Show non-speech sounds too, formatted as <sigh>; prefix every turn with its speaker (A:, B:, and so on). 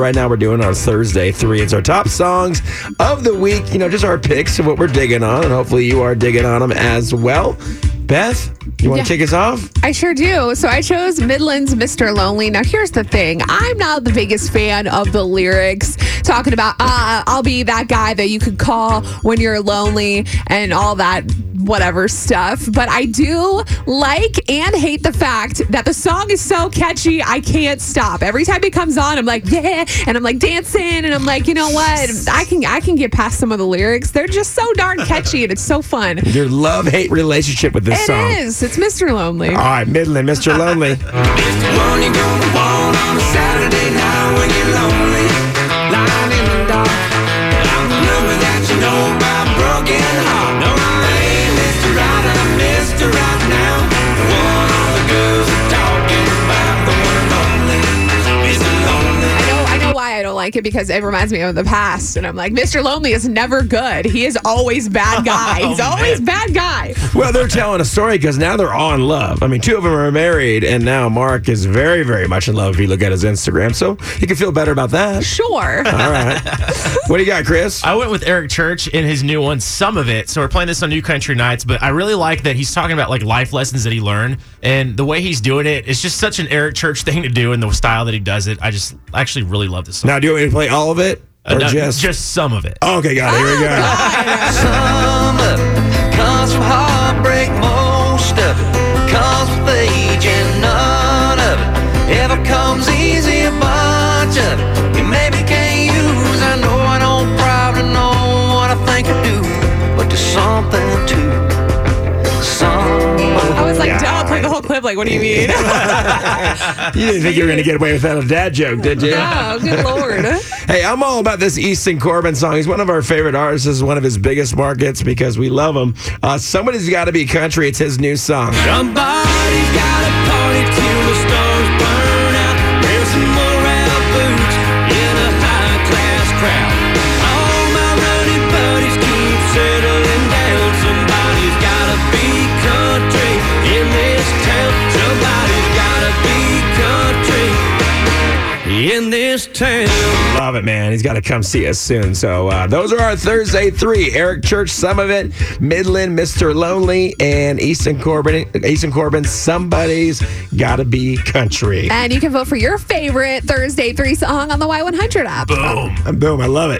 A: Right now, we're doing our Thursday three. It's our top songs of the week. You know, just our picks of what we're digging on, and hopefully you are digging on them as well. Beth, you want to
B: Yeah.
A: kick us off?
B: I sure do. So I chose Midland's Mr. Lonely. Now, here's the thing I'm not the biggest fan of the lyrics talking about, uh, I'll be that guy that you could call when you're lonely and all that whatever stuff. But I do like and hate the fact that the song is so catchy, I can't stop. Every time it comes on, I'm like, yeah, and I'm like dancing, and I'm like, you know what? I can I can get past some of the lyrics. They're just so darn catchy, and it's so fun.
A: Your love hate relationship with this
B: It
A: song.
B: is. It's Mr. Lonely.
A: All right, Midland, Mr. Lonely.
B: Like it because it reminds me of the past, and I'm like, Mr. Lonely is never good. He is always bad <laughs> oh, guy. He's always bad guy.
A: Well, they're telling a story because now they're all in love. I mean, two of them are married, and now Mark is very, very much in love if you look at his Instagram. So you can feel better about that.
B: Sure.
A: All right. <laughs> what do you got, Chris?
C: I went with Eric Church in his new one, some of it. So we're playing this on New Country Nights, but I really like that he's talking about like life lessons that he learned and the way he's doing it. It's just such an Eric Church thing to do and the style that he does it. I just actually really love this song.
A: Now, do you want me to play all of it?
C: Uh,
A: Or
C: no,
A: just.
C: just some of it.
A: okay, got it. Here we go.
D: Some of it comes from heartbreak, most of it comes with age, and none of it ever comes easy. A bunch of it you maybe can't use. I know I don't probably know what I think I do, but there's something to some.
B: I was like,
A: Yeah.
B: Don't play the whole clip. Like, what do you mean? <laughs>
A: You didn't think you were going to get away with that a dad joke, did you?
B: oh, good lord.
A: Hey, I'm all about this Easton Corbin song. He's one of our favorite artists. This is one of his biggest markets because we love him. Uh, Somebody's got to be country. It's his new song.
D: Somebody's got a in this town.
A: Love it, man. He's got to come see us soon. So uh, those are our Thursday three. Eric Church, some of it. Midland, Mr. Lonely, and Easton Corbin. Easton Corbin, somebody's got to be country.
B: And you can vote for your favorite Thursday 3 song on the Y100 app.
C: Boom.
A: Boom, I love it.